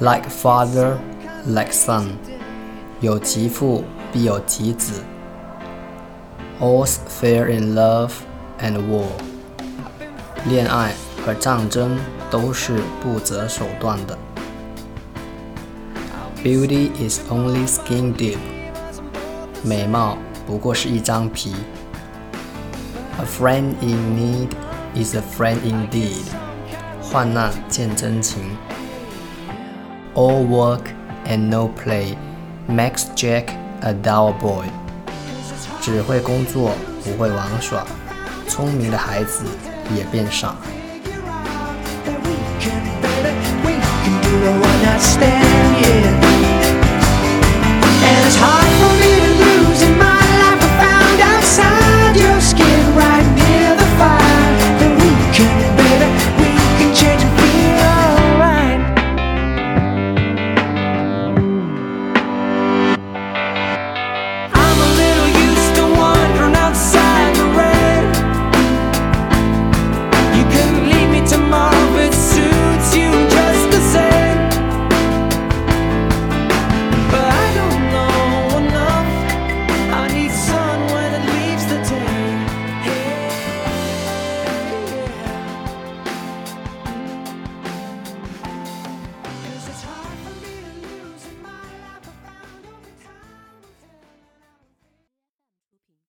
Like father, like son，有其父必有其子。All's fair in love and war，恋爱和战争都是不择手段的。Beauty is only skin deep，美貌不过是一张皮。A friend in need is a friend indeed，患难见真情。 All work and no play makes Jack a dull boy。只会工作不会玩耍，聪明的孩子也变傻。